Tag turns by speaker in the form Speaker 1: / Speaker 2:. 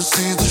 Speaker 1: just see the